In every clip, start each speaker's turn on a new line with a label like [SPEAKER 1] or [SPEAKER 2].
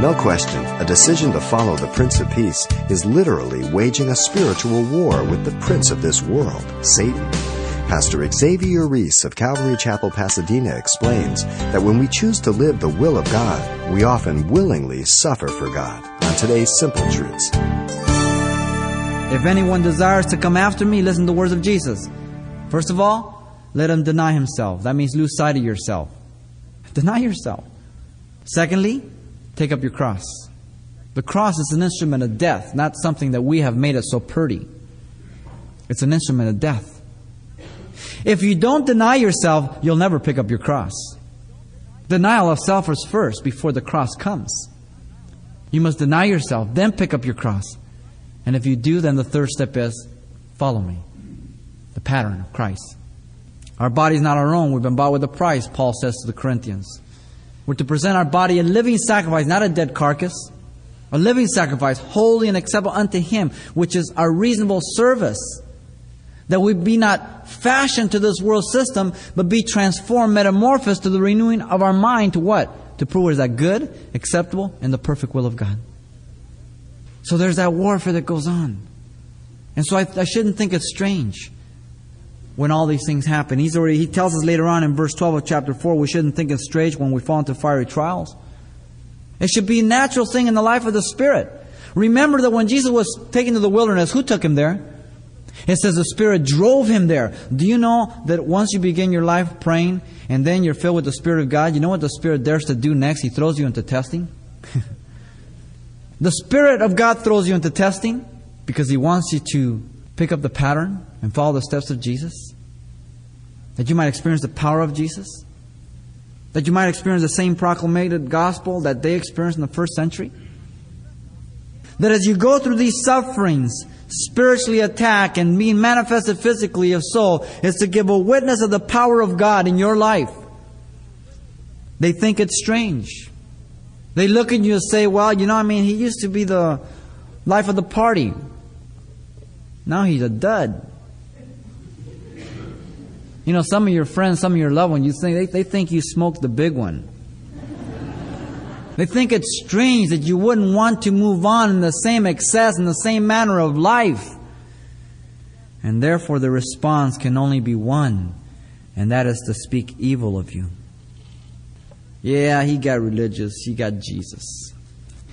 [SPEAKER 1] No question, a decision to follow the Prince of Peace is literally waging a spiritual war with the Prince of this world, Satan. Pastor Xavier Reese of Calvary Chapel, Pasadena explains that when we choose to live the will of God, we often willingly suffer for God on today's Simple Truths.
[SPEAKER 2] If anyone desires to come after me, listen to the words of Jesus. First of all, let him deny himself. That means lose sight of yourself. Deny yourself. Secondly, take up your cross. The cross is an instrument of death, not something that we have made it so pretty. It's an instrument of death. If you don't deny yourself, you'll never pick up your cross. Denial of self is first before the cross comes. You must deny yourself, then pick up your cross. And if you do, then the third step is follow me. The pattern of Christ. Our body is not our own. We've been bought with a price, Paul says to the Corinthians. We're to present our body a living sacrifice, not a dead carcass. A living sacrifice, holy and acceptable unto Him, which is our reasonable service. That we be not fashioned to this world system, but be transformed, metamorphosed to the renewing of our mind to what? To prove is that good, acceptable, and the perfect will of God. So there's that warfare that goes on. And so I, I shouldn't think it's strange when all these things happen. He's already, he tells us later on in verse 12 of chapter 4, we shouldn't think it strange when we fall into fiery trials. It should be a natural thing in the life of the Spirit. Remember that when Jesus was taken to the wilderness, who took him there? It says the Spirit drove him there. Do you know that once you begin your life praying and then you're filled with the Spirit of God, you know what the Spirit dares to do next? He throws you into testing. the Spirit of God throws you into testing because He wants you to pick up the pattern and follow the steps of Jesus? That you might experience the power of Jesus? That you might experience the same proclamated gospel that they experienced in the first century? That as you go through these sufferings, spiritually attacked and being manifested physically, of soul, is to give a witness of the power of God in your life. They think it's strange. They look at you and say, well, you know, I mean, he used to be the life of the party. Now he's a dud. You know, some of your friends, some of your loved ones, you think they, they think you smoked the big one. They think it's strange that you wouldn't want to move on in the same excess, in the same manner of life. And therefore, the response can only be one, and that is to speak evil of you. Yeah, he got religious, he got Jesus.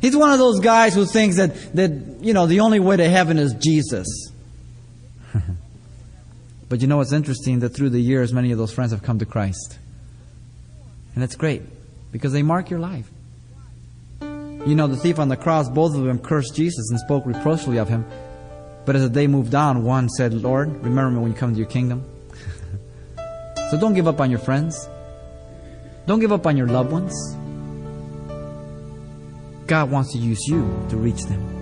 [SPEAKER 2] He's one of those guys who thinks that, that you know, the only way to heaven is Jesus. But you know what's interesting? That through the years, many of those friends have come to Christ. And it's great because they mark your life. You know, the thief on the cross, both of them cursed Jesus and spoke reproachfully of him. But as the day moved on, one said, Lord, remember me when you come to your kingdom. so don't give up on your friends. Don't give up on your loved ones. God wants to use you to reach them.